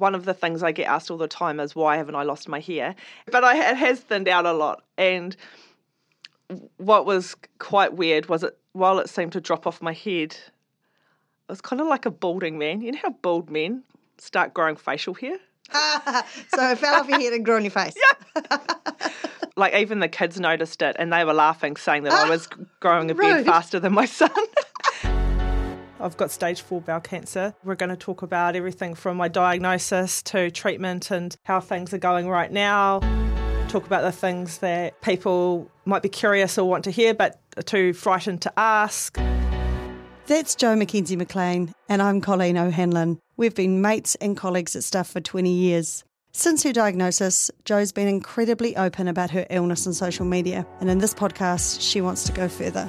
one of the things I get asked all the time is why haven't I lost my hair? But I, it has thinned out a lot. And what was quite weird was it while it seemed to drop off my head, it was kind of like a balding man. You know how bald men start growing facial hair? so it fell off your head and grew on your face. Yeah. like even the kids noticed it and they were laughing, saying that I was growing a beard faster than my son. I've got stage four bowel cancer. We're going to talk about everything from my diagnosis to treatment and how things are going right now. Talk about the things that people might be curious or want to hear, but are too frightened to ask. That's Jo Mackenzie McLean, and I'm Colleen O'Hanlon. We've been mates and colleagues at Stuff for 20 years. Since her diagnosis, Jo's been incredibly open about her illness on social media, and in this podcast, she wants to go further.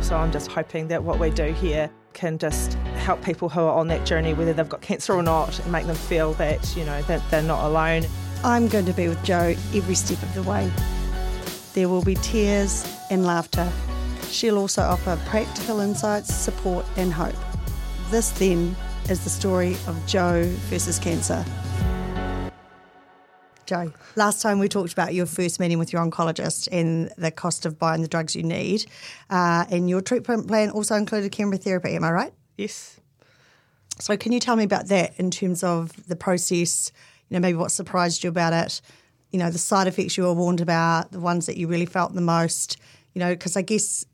So I'm just hoping that what we do here can just help people who are on that journey, whether they've got cancer or not, and make them feel that, you know, that they're not alone. I'm going to be with Jo every step of the way. There will be tears and laughter. She'll also offer practical insights, support, and hope. This then is the story of Jo versus cancer. Jo, last time we talked about your first meeting with your oncologist and the cost of buying the drugs you need. Uh, and your treatment plan also included chemotherapy, am I right? Yes. So, can you tell me about that in terms of the process? You know, maybe what surprised you about it? You know, the side effects you were warned about, the ones that you really felt the most. You know, because I guess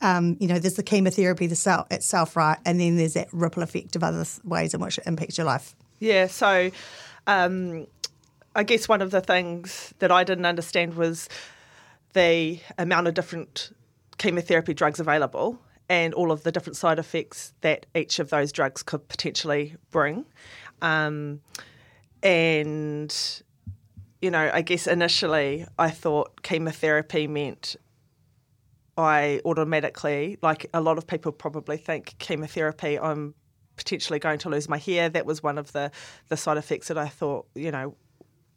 um, you know, there's the chemotherapy itself, right? And then there's that ripple effect of other ways in which it impacts your life. Yeah. So, um, I guess one of the things that I didn't understand was the amount of different chemotherapy drugs available and all of the different side effects that each of those drugs could potentially bring. Um, and, you know, I guess initially I thought chemotherapy meant I automatically, like a lot of people probably think chemotherapy, I'm potentially going to lose my hair. That was one of the, the side effects that I thought, you know,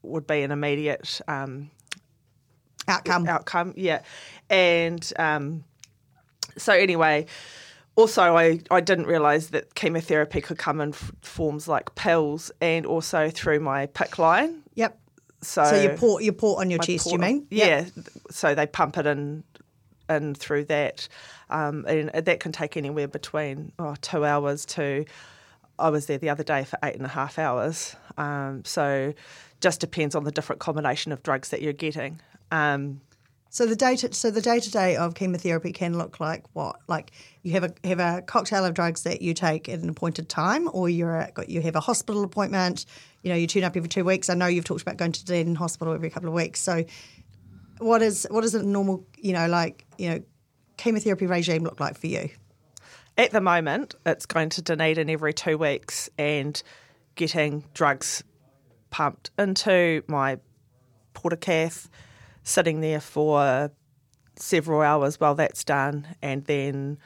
would be an immediate um, outcome. Outcome, yeah. And um, so, anyway, also, I, I didn't realise that chemotherapy could come in f- forms like pills and also through my PICC line. Yep. So, so you port you port on your chest, port, you mean? Yeah. Yep. So they pump it in in through that, um, and that can take anywhere between oh, two hours to. I was there the other day for eight and a half hours. Um, so just depends on the different combination of drugs that you're getting. Um, so the day to, so the day to day of chemotherapy can look like what? Like you have a have a cocktail of drugs that you take at an appointed time, or you're a, you have a hospital appointment. You know, you tune up every two weeks. I know you've talked about going to Dunedin Hospital every couple of weeks. So, what is what is a normal you know like you know chemotherapy regime look like for you? At the moment, it's going to Dunedin every two weeks and getting drugs pumped into my portacath, sitting there for several hours while that's done, and then.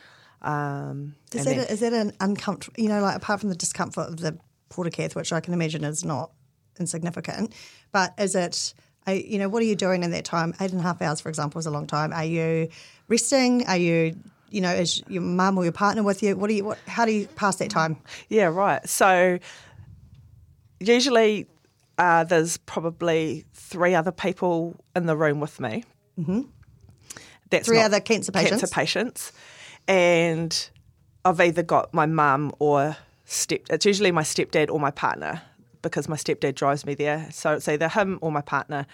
Um, is, and that, then, a, is that an uncomfortable, you know, like apart from the discomfort of the portacath, which I can imagine is not insignificant, but is it, you know, what are you doing in that time? Eight and a half hours, for example, is a long time. Are you resting? Are you you know, is your mum or your partner with you? What do you? What? How do you pass that time? Yeah, right. So usually uh, there's probably three other people in the room with me. Mm-hmm. That's three other cancer patients. Cancer patients, and I've either got my mum or step. It's usually my stepdad or my partner because my stepdad drives me there. So it's either him or my partner,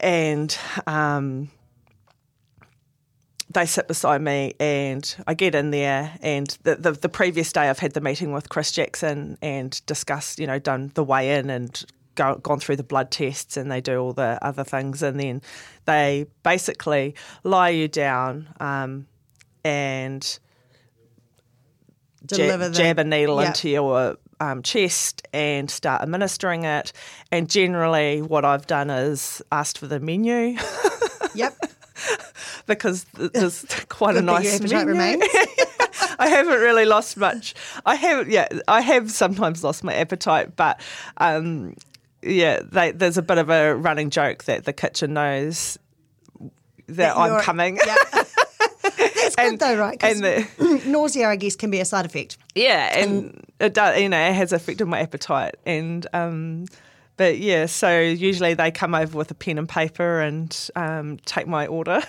and um, they sit beside me and I get in there and the, the, the previous day I've had the meeting with Chris Jackson and discussed, you know, done the weigh in and go, gone through the blood tests and they do all the other things and then they basically lie you down um, and jab, the, jab, a needle yep. into your um, chest and start administering it. And generally, what I've done is asked for the menu. yep because there's quite a nice appetite menu. I haven't really lost much. I have, yeah, I have sometimes lost my appetite, but um, yeah, they, there's a bit of a running joke that the kitchen knows that, that I'm coming. Yeah. That's good though, right? and the- nausea, I guess, can be a side effect. Yeah, and it does. You know, it has affected my appetite, and um, but yeah. So usually they come over with a pen and paper and um, take my order,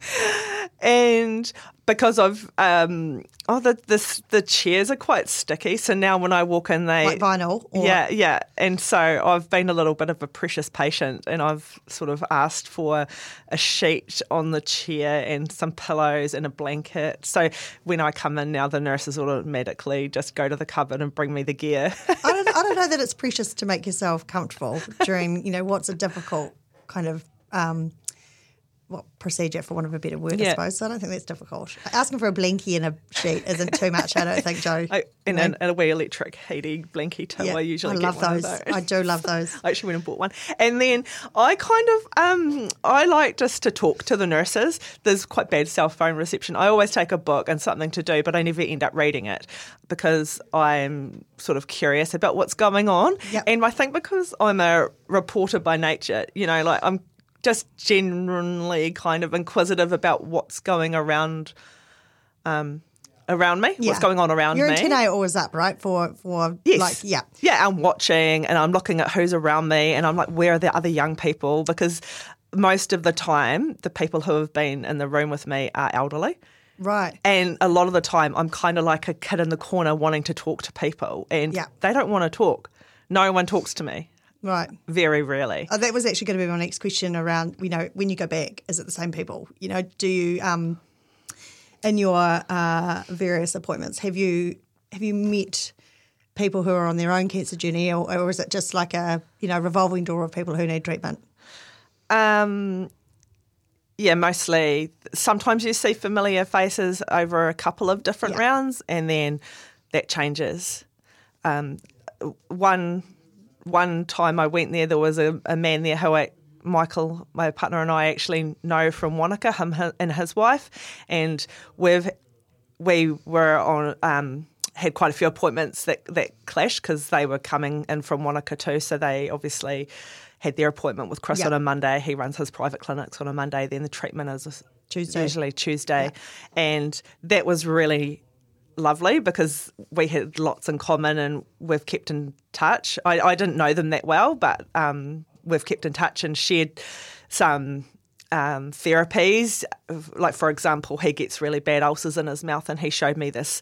and because of um, oh the the the chairs are quite sticky, so now when I walk in, they Like vinyl or- yeah yeah, and so I've been a little bit of a precious patient, and I've sort of asked for a sheet on the chair and some pillows and a blanket. So when I come in now, the nurses automatically just go to the cupboard and bring me the gear. I don't, I don't know that it's precious to make yourself comfortable during, you know, what's a difficult kind of um, what procedure, for want of a better word, I suppose. So I don't think that's difficult. Asking for a blankie and a sheet isn't too much, I don't think, Jo. I, and You know? and a wee electric heating blankie too. Yeah, I usually I get love one those. Of those. I do love those. I actually went and bought one. And then I kind of, um, I like just to talk to the nurses. There's quite bad cell phone reception. I always take a book and something to do, but I never end up reading it because I'm sort of curious about what's going on. Yep. And I think because I'm a reporter by nature, you know, like I'm just generally kind of inquisitive about what's going around. Um, around me, Yeah. what's going on around Your me. antennae are always up, right? For, for Yes. like, yeah. Yeah, I'm watching and I'm looking at who's around me and I'm like, where are the other young people? Because most of the time, the people who have been in the room with me are elderly. Right. And a lot of the time, I'm kind of like a kid in the corner wanting to talk to people, and Yeah. they don't want to talk. No one talks to me, Right. very rarely. Oh, that was actually going to be my next question around, you know, when you go back, is it the same people? You know, do you, um, in your uh, various appointments, have you have you met people who are on their own cancer journey, or, or is it just like a you know revolving door of people who need treatment? Um, yeah, mostly. Sometimes you see familiar faces over a couple of different Yeah. rounds, and then that changes. Um, one one time I went there, there was a, a man there who I, Michael, my partner, and I actually know from Wanaka, him and his wife, and we've we were on um, had quite a few appointments that that clashed because they were coming in from Wanaka too, so they obviously had their appointment with Chris Yeah. on a Monday. He runs his private clinics on a Monday. Then the treatment is Tuesday. usually Tuesday, and that was really lovely because we had lots in common and we've kept in touch. I, I didn't know them that well, but um, we've kept in touch and shared some um, therapies. Like, for example, he gets really bad ulcers in his mouth, and he showed me this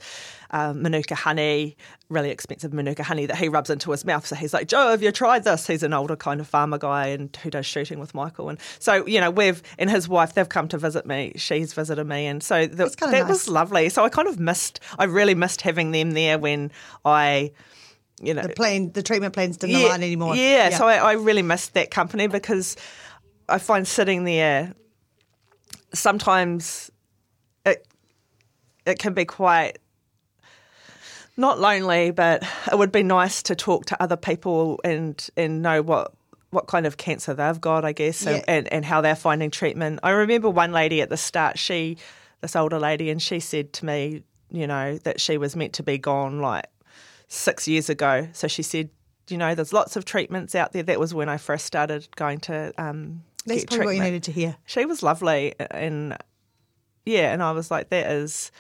um, Manuka honey, really expensive Manuka honey that he rubs into his mouth. So he's like, Jo, have you tried this? He's an older kind of farmer guy and who does shooting with Michael. And so, you know, we've, and his wife, they've come to visit me. She's visited me. And so the, that kinda was lovely. So I kind of missed, I really missed having them there when I, you know, The plan, the treatment plans didn't align anymore. yeah, so I, I really missed that company because I find sitting there sometimes it it can be quite not lonely, but it would be nice to talk to other people and and know what what kind of cancer they've got, I guess, and, Yeah. and, and how they're finding treatment. I remember one lady at the start, she this older lady, and she said to me, you know, that she was meant to be gone like six years ago. So she said, you know, there's lots of treatments out there. That was when I first started going to um, That's probably what you needed to hear. she was lovely and yeah and i was like that is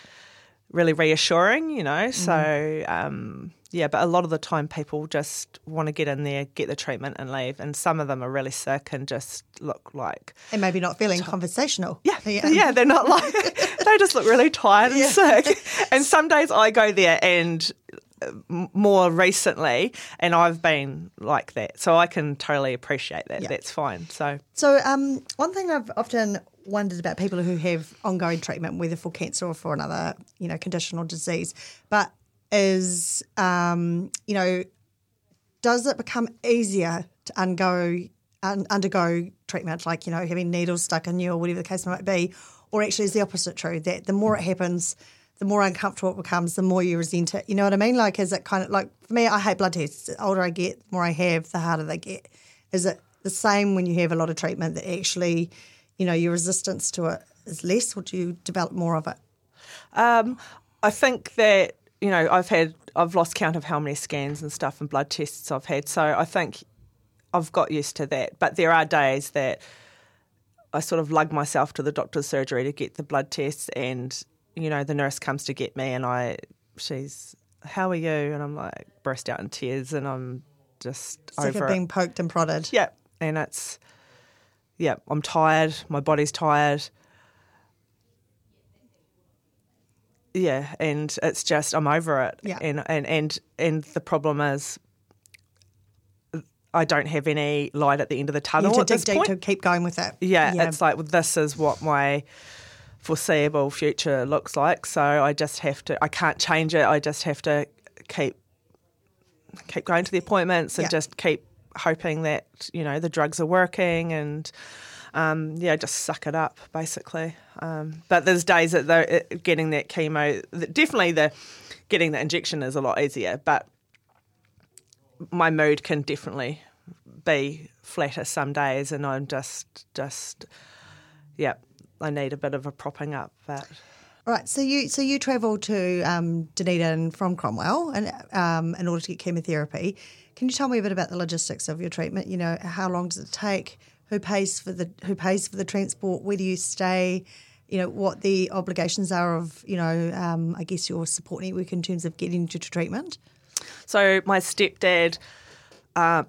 really reassuring you know so um, yeah but a lot of the time people just want to get in there get the treatment and leave and some of them are really sick and just look like And maybe not feeling conversational. yeah, yeah, they're not like they just look really tired and Yeah. sick. And some days I go there and more recently, and I've been like that, so I can totally appreciate that. Yeah. That's fine. So So, um, one thing I've often wondered about people who have ongoing treatment, whether for cancer or for another, you know, condition or disease, but is, um, you know, does it become easier to undergo un- undergo treatment, like you know, having needles stuck in you or whatever the case might be, or actually is the opposite true? That the more it happens, the more uncomfortable it becomes, the more you resent it. You know what I mean? Like, is it kind of like for me? I hate blood tests. The older I get, the more I have, the harder they get. Is it the same when you have a lot of treatment that actually, you know, your resistance to it is less, or do you develop more of it? Um, I think that you know I've had I've lost count of how many scans and stuff and blood tests I've had, so I think I've got used to that. But there are days that I sort of lug myself to the doctor's surgery to get the blood tests, and you know the nurse comes to get me, and I she's how are you? And I'm like burst out in tears, and I'm just Sick over of it. being poked and prodded. Yeah, and it's yeah, I'm tired. My body's tired. Yeah, and it's just I'm over it. Yeah. and and and and the problem is. I don't have any light at the end of the You tunnel have at to this dig deep point. to keep going with it. Yeah, it's like well, this is what my foreseeable future looks like. So I just have to. I can't change it. I just have to keep keep going to the appointments and Yeah. just keep hoping that you know the drugs are working and um, yeah, just suck it up basically. Um, but there's days that uh, getting that chemo. that- Definitely the getting the injection is a lot easier, but my mood can definitely be flatter some days, and I'm just just yeah, I need a bit of a propping up. But All right, so you so you travelled to um, Dunedin from Cromwell and um, in order to get chemotherapy. Can you tell me a bit about the logistics of your treatment? You know, how long does it take? Who pays for the who pays for the transport? Where do you stay? You know what the obligations are of you know um, I guess your support network in terms of getting to treatment. So my stepdad, uh,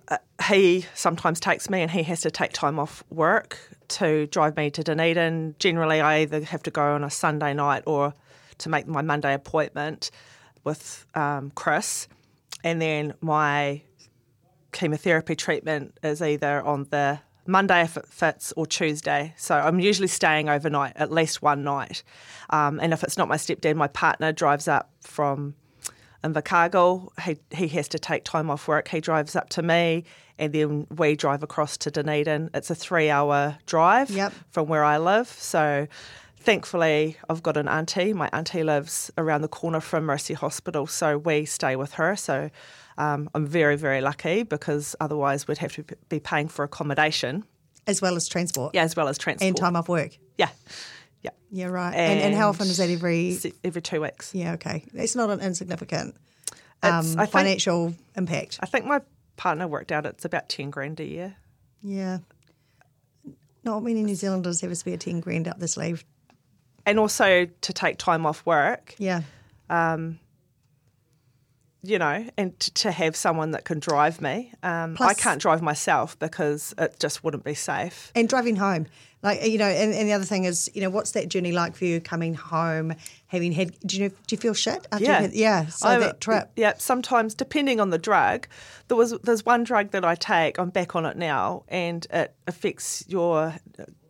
he sometimes takes me, and he has to take time off work to drive me to Dunedin. Generally, I either have to go on a Sunday night or to make my Monday appointment with um, Chris, and then my chemotherapy treatment is either on the Monday if it fits or Tuesday. So I'm usually staying overnight, at least one night. Um, and if it's not my stepdad, my partner drives up from Invercargill. He, he has to take time off work. He drives up to me, and then we drive across to Dunedin. It's a three hour drive Yep. from where I live. So thankfully, I've got an auntie. My auntie lives around the corner from Mercy Hospital, so we stay with her. So um, I'm very, very lucky because otherwise we'd have to be paying for accommodation, As well as transport yeah, as well as transport. and time off work. Yeah, yeah. Yeah, right. And, and how often is that every? Every two weeks. Yeah, okay. It's not an insignificant um, think- financial impact. I think my partner worked out it's about 10 grand a year. Yeah. Not many New Zealanders have a spare 10 grand up their sleeve. And also to take time off work, Yeah. You know, and t- to have someone that can drive me. Um, I can't drive myself because it just wouldn't be safe. And driving home. Like, you know, and, and the other thing is, you know, what's that journey like for you coming home, having had, do you know, do you feel shit after Yeah, had, yeah. So I- that trip. Yeah, sometimes depending on the drug, there was there's one drug that I take. I'm back on it now, and it affects your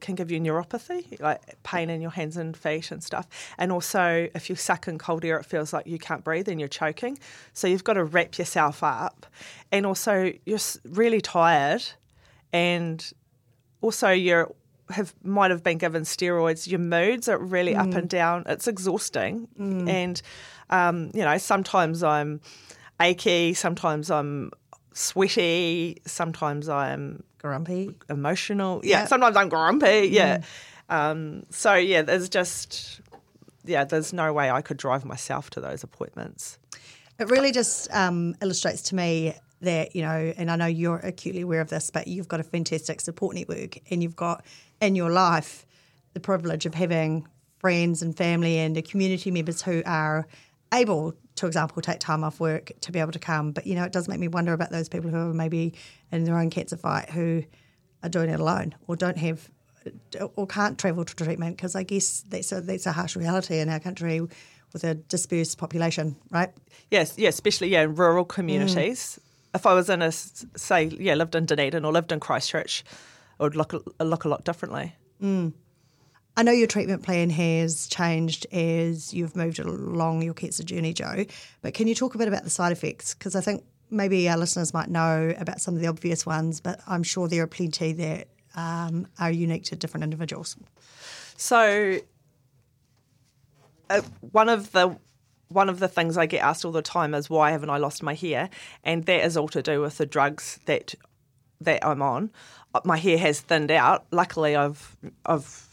can give you neuropathy, like pain in your hands and feet and stuff. And also, if you suck in cold air, it feels like you can't breathe and you're choking. So you've got to wrap yourself up, and also you're really tired, and also you're have might have been given steroids. Your moods are really up and down. It's exhausting, and um, you know sometimes I'm achy, sometimes I'm sweaty, sometimes I'm Grumpy. emotional. Yeah, Yeah. sometimes I'm grumpy. Yeah, um, so yeah, there's just yeah, there's no way I could drive myself to those appointments. It really just um, illustrates to me that, you know, and I know you're acutely aware of this, but you've got a fantastic support network and you've got in your life the privilege of having friends and family and community members who are able to example take time off work to be able to come but you know it does make me wonder about those people who are maybe in their own cancer fight who are doing it alone or don't have or can't travel to treatment because I guess that's a that's a harsh reality in our country with a dispersed population, right? Yes, yeah, especially yeah in rural mm. communities. If I was in a say yeah lived in Dunedin or lived in Christchurch, it would look look a lot differently. Mm. I know your treatment plan has changed as you've moved along your cancer journey, Jo, but can you talk a bit about the side effects? Because I think maybe our listeners might know about some of the obvious ones, but I'm sure there are plenty that um, are unique to different individuals. So, uh, one of the one of the things I get asked all the time is why haven't I lost my hair, and that is all to do with the drugs that that I'm on. Uh, My hair has thinned out. Luckily, I've I've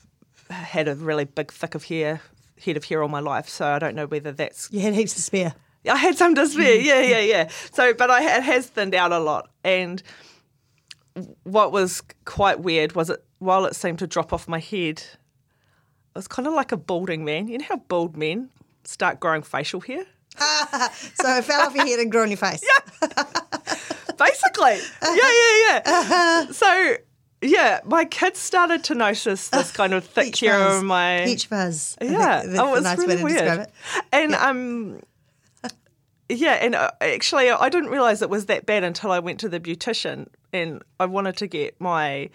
had a really big thick of hair head of hair all my life, so I don't know whether that's You had heaps to spare. I had some despair. Yeah, yeah, yeah. So, but I it has thinned out a lot, and what was quite weird was it while it seemed to drop off my head, it was kind of like a balding man. You know how bald men start growing facial hair? So it fell off your head and grew on your face. Yeah. Basically. yeah, yeah, yeah. Uh-huh. So, yeah, my kids started to notice this kind of thick Peach hair fuzz. on my. Peach fuzz. Yeah. that's oh, a it's nice really weird. it. And um, yeah, and uh, actually, I didn't realize it was that bad until I went to the beautician, and I wanted to get my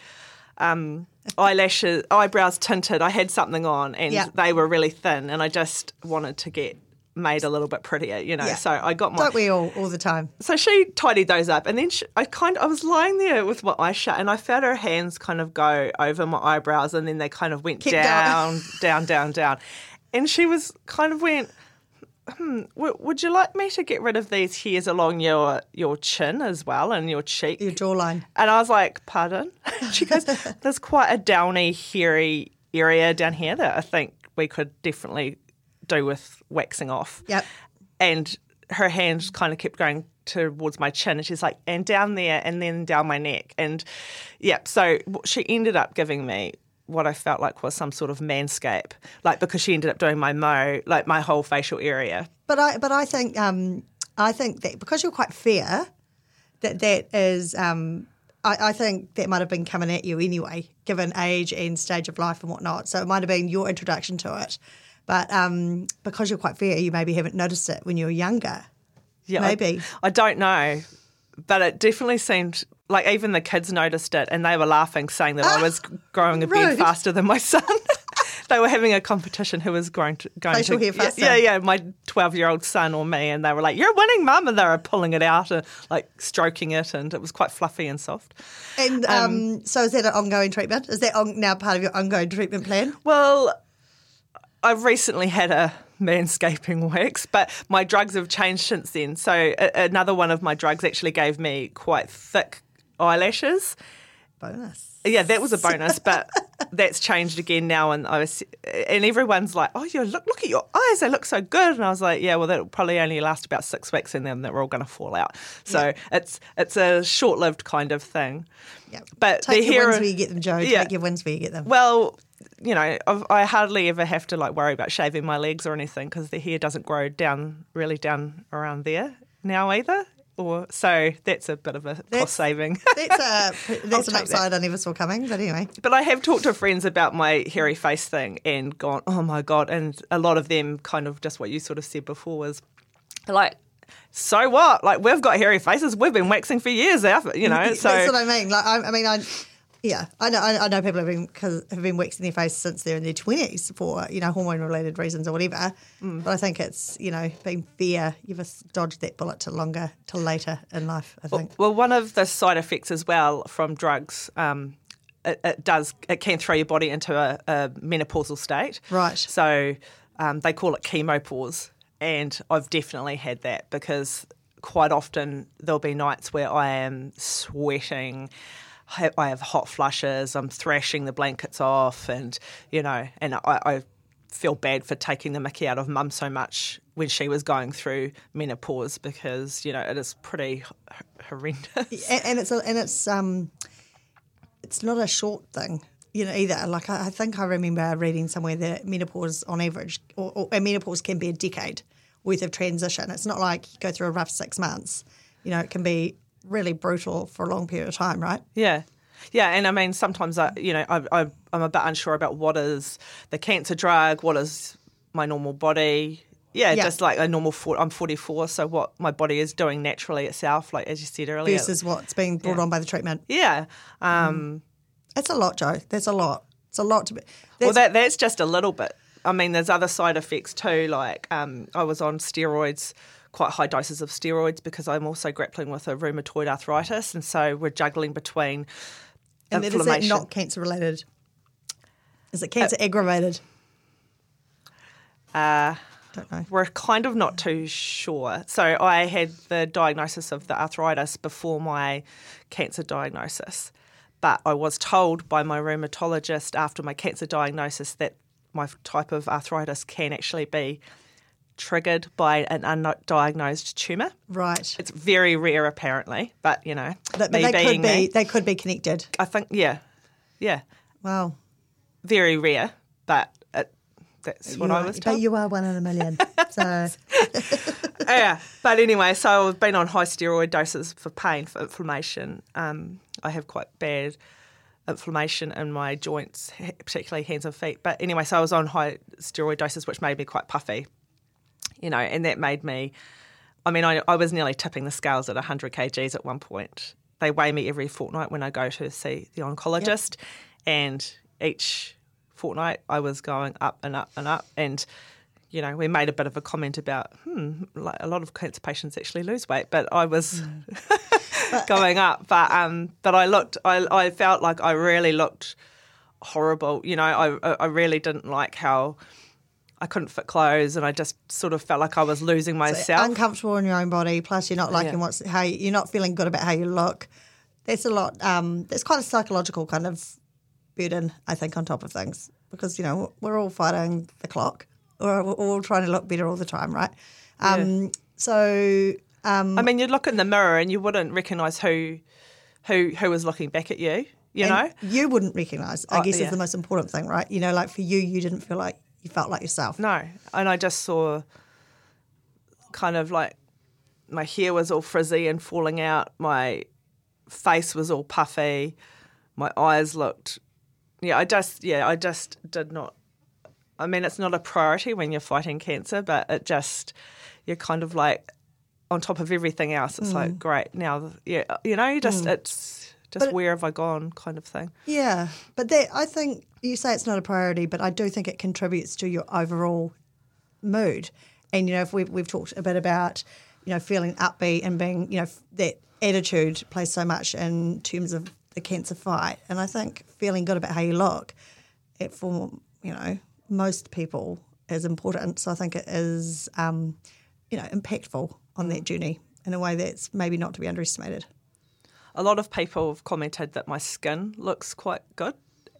um, eyelashes, eyebrows tinted. I had something on, and Yeah. they were really thin, and I just wanted to get made a little bit prettier, you know. Yeah. So I got my Don't we all all the time? so she tidied those up, and then she, I kind of I was lying there with my eyes shut, and I felt her hands kind of go over my eyebrows, and then they kind of went Keep down, down. down, down, down, and she was kind of went. Hmm, w- would you like me to get rid of these hairs along your your chin as well and your cheek? Your jawline. And I was like, pardon? she goes, there's quite a downy, hairy area down here that I think we could definitely do with waxing off. Yep. And her hand kind of kept going towards my chin, and she's like, and down there, and then down my neck. And yeah, so she ended up giving me what I felt like was some sort of manscape, like because she ended up doing my mo, like my whole facial area. But I but I think um, I think that because you're quite fair, that that is um, I, I think that might have been coming at you anyway, given age and stage of life and whatnot. So it might have been your introduction to it. But um, because you're quite fair, you maybe haven't noticed it when you were younger. Yeah, I- Maybe. I, don't know, but it definitely seemed like even the kids noticed it, and they were laughing, saying that I was growing a beard faster than my son. they were having a competition who was going to going Facial to hair faster. Yeah, yeah, my twelve-year-old son or me, and they were like, "You're winning, mum!" And they were pulling it out and like stroking it, and it was quite fluffy and soft. And um, so is that an ongoing treatment? Is that on, now part of your ongoing treatment plan? Well, I've recently had a manscaping wax, but my drugs have changed since then. So a- another one of my drugs actually gave me quite thick eyelashes. Bonus. Yeah, that was a bonus, but that's changed again now. And I was, and everyone's like, "Oh, you look, look at your eyes; they look so good." And I was like, "Yeah, well, that'll probably only last about six weeks, and then they're all going to fall out." So it's it's a short-lived kind of thing. Yeah. But Take the your wins where you get them, Jo. Yeah. Take your wins where you get them. well, you know, I've, I hardly ever have to like worry about shaving my legs or anything because the hair doesn't grow down really down around there now either. Or so that's a bit of a cost saving. That's a that's an take that. upside I never saw coming. But anyway, But I have talked to friends about my hairy face thing and gone, oh my God. And a lot of them kind of just what you sort of said before was like, so what? Like, we've got hairy faces. We've been waxing for years, you know? So, that's what I mean. Like I, I mean, I yeah, I know I, I know people have been have been waxing their face since they're in their twenties for you know hormone related reasons or whatever. Mm. But I think it's you know being fair. You've just dodged that bullet to longer to later in life. I think. well, one of the side effects as well from drugs, um, it, it does, it can throw your body into a, a menopausal state. Right. So um, they call it chemopause. And I've definitely had that because quite often there'll be nights where I am sweating. I have hot flushes. I'm thrashing the blankets off, and you know, and I, I feel bad for taking the Mickey out of Mum so much when she was going through menopause because you know it is pretty horrendous. and, and it's a, and it's um, it's not a short thing, you know, either. Like I, I think I remember reading somewhere that menopause, on average, or, or menopause can be a decade worth of transition. It's not like you go through a rough six months. You know, it can be really brutal for a long period of time, right? Yeah. Yeah, and I mean, sometimes I, you know, I, I, I'm a bit unsure about what is the cancer drug, what is my normal body. Yeah, Yeah. just like a normal. For, I'm 44, so what my body is doing naturally itself, like as you said earlier. Versus what's being brought on by the treatment. yeah. Um, It's a lot, Jo. That's a lot. It's a lot to be. Well, That's, that that's just a little bit. I mean, there's other side effects too. Like um, I was on steroids, quite high doses of steroids, because I'm also grappling with a rheumatoid arthritis, and so we're juggling between and is that inflammation. not cancer related? Is it cancer aggravated? uh, Don't know. we're kind of not too sure. So I had the diagnosis of the arthritis before my cancer diagnosis, but I was told by my rheumatologist after my cancer diagnosis that my type of arthritis can actually be triggered by an undiagnosed tumour. Right. It's very rare, apparently, but you know, But, but they could be me, they could be connected. I think, yeah, yeah. Wow. Very rare, but it, that's what I was told. But you are one in a million. so yeah, but anyway, so I've been on high steroid doses for pain, for inflammation. Um, I have quite bad inflammation in my joints, particularly hands and feet. But anyway, so I was on high steroid doses, which made me quite puffy, you know, and that made me. I mean, I, I was nearly tipping the scales at 100 kgs at one point. They weigh me every fortnight when I go to see the oncologist, and each fortnight I was going up and up and up. And, you know, we made a bit of a comment about, hmm, like a lot of cancer patients actually lose weight, but I was going up. But um, but I looked, I, I felt like I really looked horrible. You know, I I really didn't like how. I couldn't fit clothes, and I just sort of felt like I was losing myself. uncomfortable in your own body. Plus, you're not liking Yeah. what's how you, you're not feeling good about how you look. That's a lot. Um, that's quite a psychological kind of burden, I think, on top of things because you know we're all fighting the clock. We're, we're all trying to look better all the time, right? Um, So um, I mean, you'd look in the mirror and you wouldn't recognise who, who, who was looking back at you. You know, you wouldn't recognise. I Oh, guess yeah. is the most important thing, right? You know, like for you, you didn't feel like you felt like yourself. no. And I just saw, kind of like, my hair was all frizzy and falling out. My face was all puffy. My eyes looked. Yeah, I just yeah, I just did not. I mean, it's not a priority when you're fighting cancer, but it just you're kind of like on top of everything else. It's Mm. like great now, yeah, you know, you just it's just where have I gone kind of thing. Yeah, but that I think you say it's not a priority, but I do think it contributes to your overall mood. And you know, if we've we've talked a bit about you know feeling upbeat and being you know that attitude plays so much in terms of the cancer fight, and I think feeling good about how you look, it for you know most people is important. So I think it is um, you know impactful on that journey in a way that's maybe not to be underestimated. A lot of people have commented that my skin looks quite good,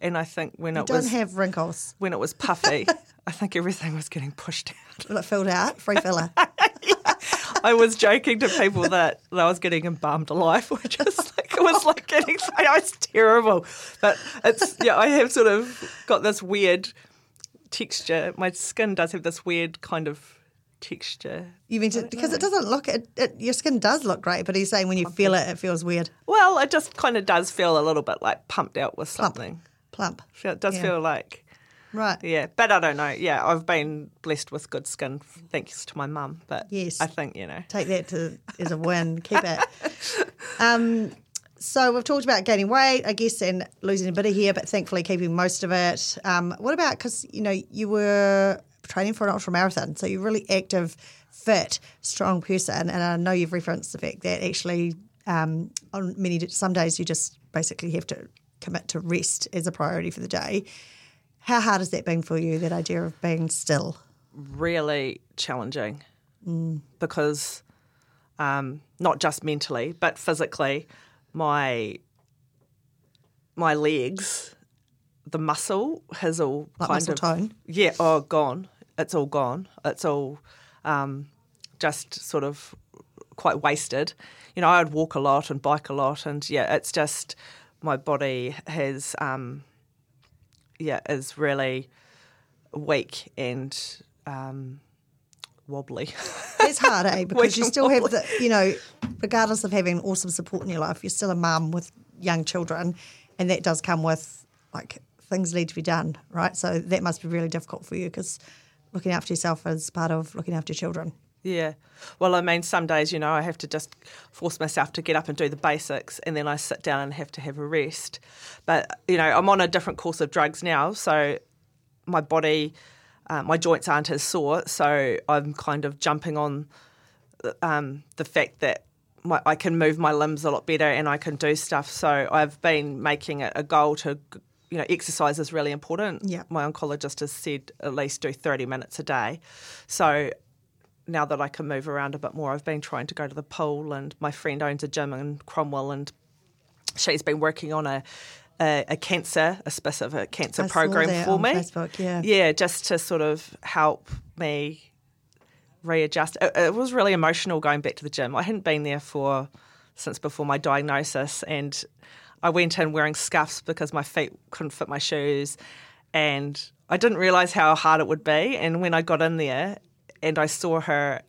and I think when it Don't was have wrinkles. when it was puffy, I think everything was getting pushed out. Like filled out, free filler. I was joking to people that, that I was getting embalmed alive, which is like it was like getting it was terrible. But it's yeah, I have sort of got this weird texture. My skin does have this weird kind of texture. You mean to, because it doesn't look it, it, your skin does look great, but he's saying when you feel it, it feels weird, Well, it just kind of does feel a little bit like pumped out with Plump. something. Plump. It does Yeah. feel like Right. yeah, but I don't know. Yeah, I've been blessed with good skin thanks to my mum. But Yes. I think you know. Take that to as a win. Keep it. Um, so we've talked about gaining weight, I guess, and losing a bit of hair, but thankfully keeping most of it. Um, what about because you know you were training for an ultra marathon, so you're really active, fit, strong person, and I know you've referenced the fact that actually um, on many some days you just basically have to commit to rest as a priority for the day. How hard has that been for you? That idea of being still. really challenging because um, not just mentally but physically my my legs the muscle has all Like kind muscle of tone? yeah oh gone it's all gone it's all um, just sort of quite wasted you know i'd walk a lot and bike a lot and yeah it's just my body has um, yeah is really weak and um, wobbly. It's hard, eh? Because you still have the, you know, regardless of having awesome support in your life, you're still a mum with young children, and that does come with like things need to be done, right? So that must be really difficult for you because looking after yourself is part of looking after children. Yeah. Well, I mean, some days, you know, I have to just force myself to get up and do the basics, and then I sit down and have to have a rest. But, you know, I'm on a different course of drugs now, so my body, uh, my joints aren't as sore, so I'm kind of jumping on um, the fact that my, I can move my limbs a lot better and I can do stuff. So I've been making it a goal to, you know, exercise is really important. Yeah. My oncologist has said at least do 30 minutes a day. So now that I can move around a bit more, I've been trying to go to the pool and my friend owns a gym in Cromwell and she's been working on a, a, a cancer, a specific cancer I program for me. Facebook, yeah. Yeah, just to sort of help me readjust. It, it was really emotional going back to the gym. I hadn't been there for since before my diagnosis, and I went in wearing scuffs because my feet couldn't fit my shoes, and I didn't realize how hard it would be. And when I got in there, and I saw her,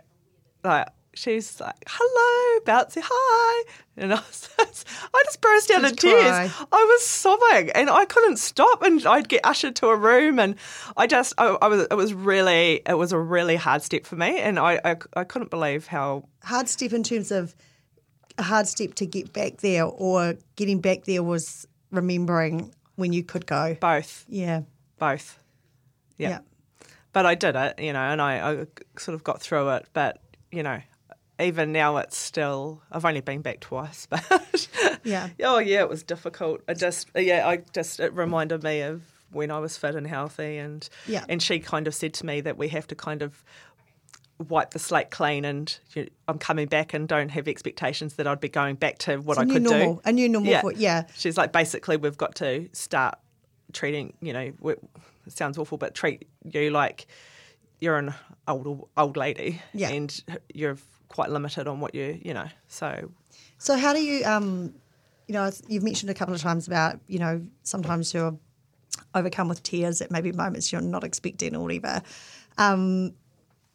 like she's like, "Hello, Bouncy, hi," and I, was, I just burst out in tears. cry? I was sobbing, and I couldn't stop. And I'd get ushered to a room, and I just, I, I was, it was really, it was a really hard step for me, and I, I, I couldn't believe how Hard step in terms of a hard step to get back there, or getting back there was remembering when you could go. both, Yeah. both, yeah. Yeah. But I did it, you know, and I, I sort of got through it. But you know, even now, it's still. I've only been back twice, but Yeah. oh yeah, it was difficult. I just, yeah, I just it reminded me of when I was fit and healthy, and Yeah. and she kind of said to me that we have to kind of wipe the slate clean, and you I'm coming back and don't have expectations that I'd be going back to what It's a I new could normal. do. A new normal. For, yeah. She's like, basically, we've got to start treating, you know, it sounds awful, but treat you like you're an old old lady, Yeah. and you're quite limited on what you, you know. So So how do you, um, you know, you've mentioned a couple of times about, you know, sometimes you're overcome with tears at maybe moments you're not expecting or whatever. Um,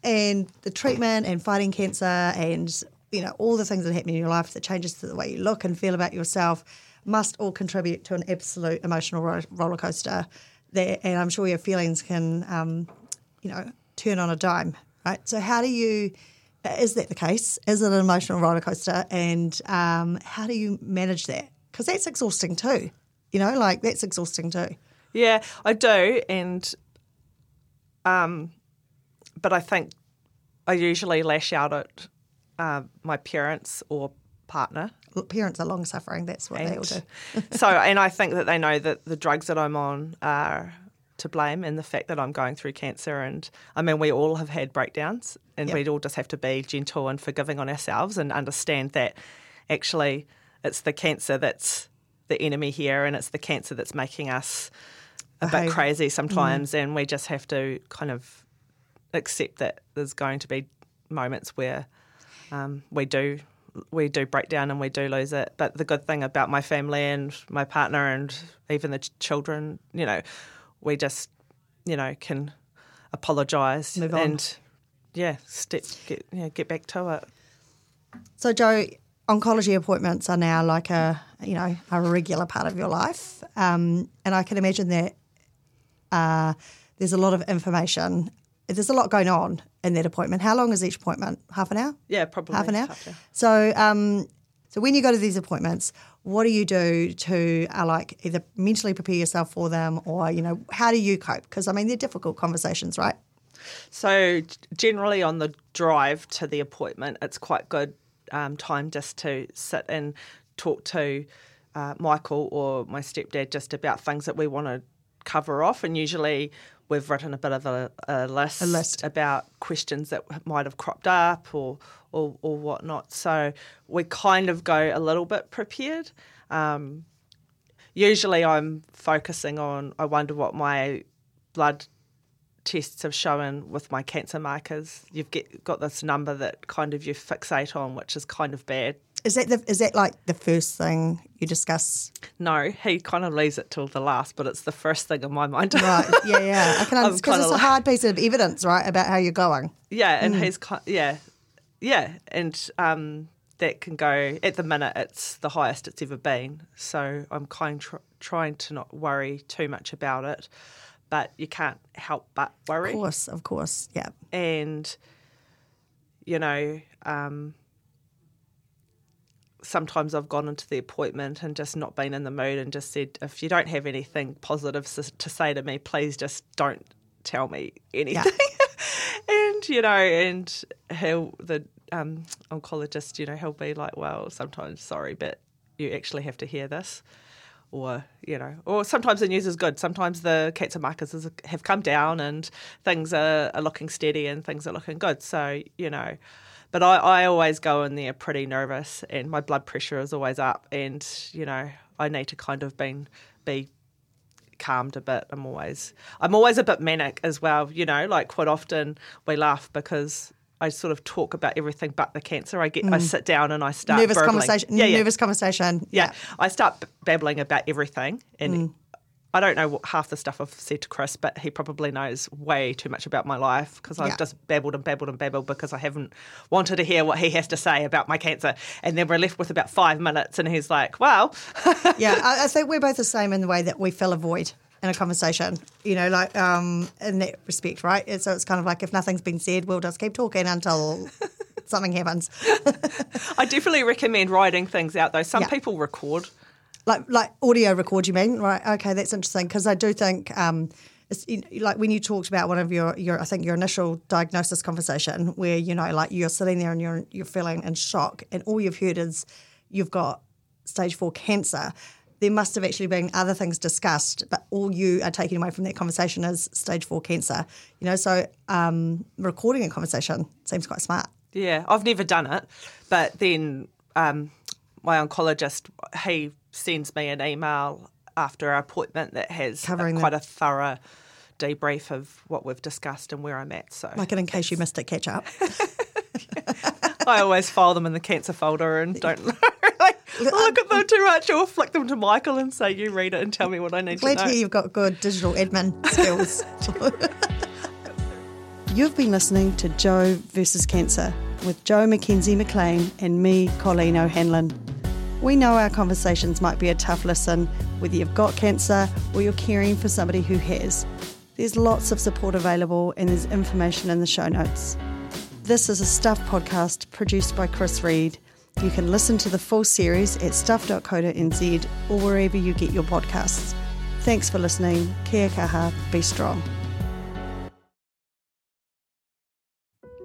and the treatment and fighting cancer and, you know, all the things that happen in your life that changes the way you look and feel about yourself must all contribute to an absolute emotional ro- roller coaster. There, and I'm sure your feelings can, um, you know, turn on a dime, right? So how do you, is that the case? Is it an emotional roller coaster? And um, how do you manage that? Because that's exhausting too. You know, like that's exhausting too. yeah, I do, and um, but I think I usually lash out at uh, my parents or partner Parents are long suffering. That's what they all do. So, and I think that they know that the drugs that I'm on are to blame and the fact that I'm going through cancer. And I mean, we all have had breakdowns and Yep. we'd all just have to be gentle and forgiving on ourselves and understand that actually it's the cancer that's the enemy here and it's the cancer that's making us a Behave. bit crazy sometimes. And we just have to kind of accept that there's going to be moments where um, we do we do break down and we do lose it. But the good thing about my family and my partner and even the ch- children, you know, we just you know can apologise and yeah, step get yeah, get back to it. So, Jo, oncology appointments are now like a you know a regular part of your life, um, and I can imagine that uh, there's a lot of information. There's a lot going on in that appointment. How long is each appointment? Half an hour. Yeah, probably half an hour. half hour. So, um, so when you go to these appointments, what do you do to uh, like either mentally prepare yourself for them, or you know, how do you cope? Because I mean, they're difficult conversations, right? So generally on the drive to the appointment, it's quite good um, time just to sit and talk to uh, Michael or my stepdad just about things that we want to cover off. And usually we've written a bit of a, a list, A list. about questions that might have cropped up or, or or whatnot. So we kind of go a little bit prepared. Um, usually I'm focusing on. I wonder what my blood tests have shown with my cancer markers. You've get, got this number that kind of you fixate on, which is kind of bad. Is that the, is that like the first thing you discuss? No, he kind of leaves it till the last, but it's the first thing in my mind. Right? Yeah, yeah. I can understand because it's a like- hard piece of evidence, right, about how you're going. yeah, Mm. and he's yeah, yeah, and um, that can go at the minute. It's the highest it's ever been, so I'm kind tr- trying to not worry too much about it, but you can't help but worry. Of course, of course. Yeah. and you know um, sometimes i've gone into the appointment and just not been in the mood and just said if you don't have anything positive to say to me please just don't tell me anything and you know and he'll the um, oncologist you know he'll be like well sometimes sorry but you actually have to hear this or you know, or sometimes the news is good. Sometimes the cancer markers have come down and things are, are looking steady and things are looking good. So you know, but I, I always go in there pretty nervous and my blood pressure is always up and you know I need to kind of be be calmed a bit. I'm always I'm always a bit manic as well. You know, like quite often we laugh because I sort of talk about everything but the cancer. I get I sit down and I start Mm. nervous burbling. conversation. Yeah, yeah. Nervous conversation. yeah. I start babbling about everything, and Mm. I don't know what, half the stuff I've said to Chris, but he probably knows way too much about my life because I've Yeah. just babbled and babbled and babbled because I haven't wanted to hear what he has to say about my cancer. And then we're left with about five minutes, and he's like, "Well, yeah, I, I think we're both the same in the way that we fill a void in a conversation. You know, like um, in that respect, right? And so it's kind of like if nothing's been said, we'll just keep talking until something happens. I definitely recommend writing things out, though. Some Yeah. people record." Like like audio record. You mean right? Okay, that's interesting because I do think. Um, like when you talked about one of your, your, I think your initial diagnosis conversation, where you know, like you're sitting there and you're you're feeling in shock, and all you've heard is you've got stage four cancer. There must have actually been other things discussed, but all you are taking away from that conversation is stage four cancer. You know, so um, recording a conversation seems quite smart. Yeah, I've never done it, but then um, my oncologist he sends me an email after our appointment that has Covering quite the- a thorough debrief of what we've discussed and where I'm at. So Like, in case you missed it, catch up. I always file them in the cancer folder and don't like, look oh, at them too much or flick them to Michael and say, "You read it and tell me what I need Glad to to know." hear you've got good digital admin skills. You've been listening to Jo versus Cancer with Jo McKenzie McLean and me, Colleen O'Hanlon. We know our conversations might be a tough listen, whether you've got cancer or you're caring for somebody who has. There's lots of support available and there's information in the show notes. This is a Stuff podcast produced by Chris Reed. You can listen to the full series at stuff.co.nz or wherever you get your podcasts. Thanks for listening. Kia kaha, be strong.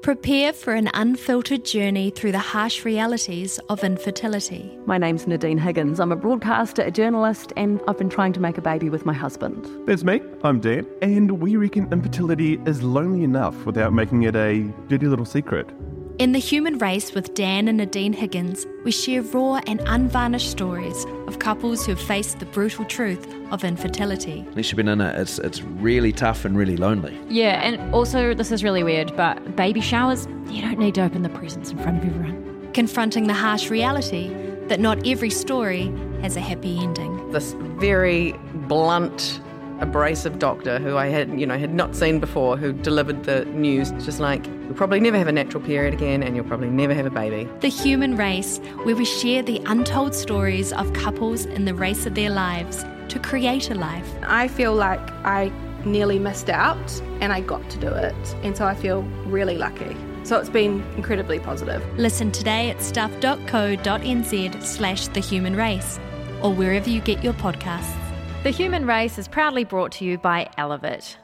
Prepare for an unfiltered journey through the harsh realities of infertility. My name's Nadine Higgins. I'm a broadcaster, a journalist, and I've been trying to make a baby with my husband. That's me, I'm Dan, and we reckon infertility is lonely enough without making it a dirty little secret. In The Human Race with Dan and Nadine Higgins, we share raw and unvarnished stories of couples who have faced the brutal truth of infertility. Unless you've been in it, it's, it's really tough and really lonely. Yeah, and also, this is really weird, but baby showers, you don't need to open the presents in front of everyone. Confronting the harsh reality that not every story has a happy ending. this very blunt, abrasive doctor who I had, you know, had not seen before, who delivered the news, just like, you'll probably never have a natural period again, and you'll probably never have a baby. The Human Race, where we share the untold stories of couples in the race of their lives to create a life. I feel like I nearly missed out and I got to do it. And so I feel really lucky. So it's been incredibly positive. Listen today at stuff.co.nz slash the human race or wherever you get your podcasts. The Human Race is proudly brought to you by Elevate.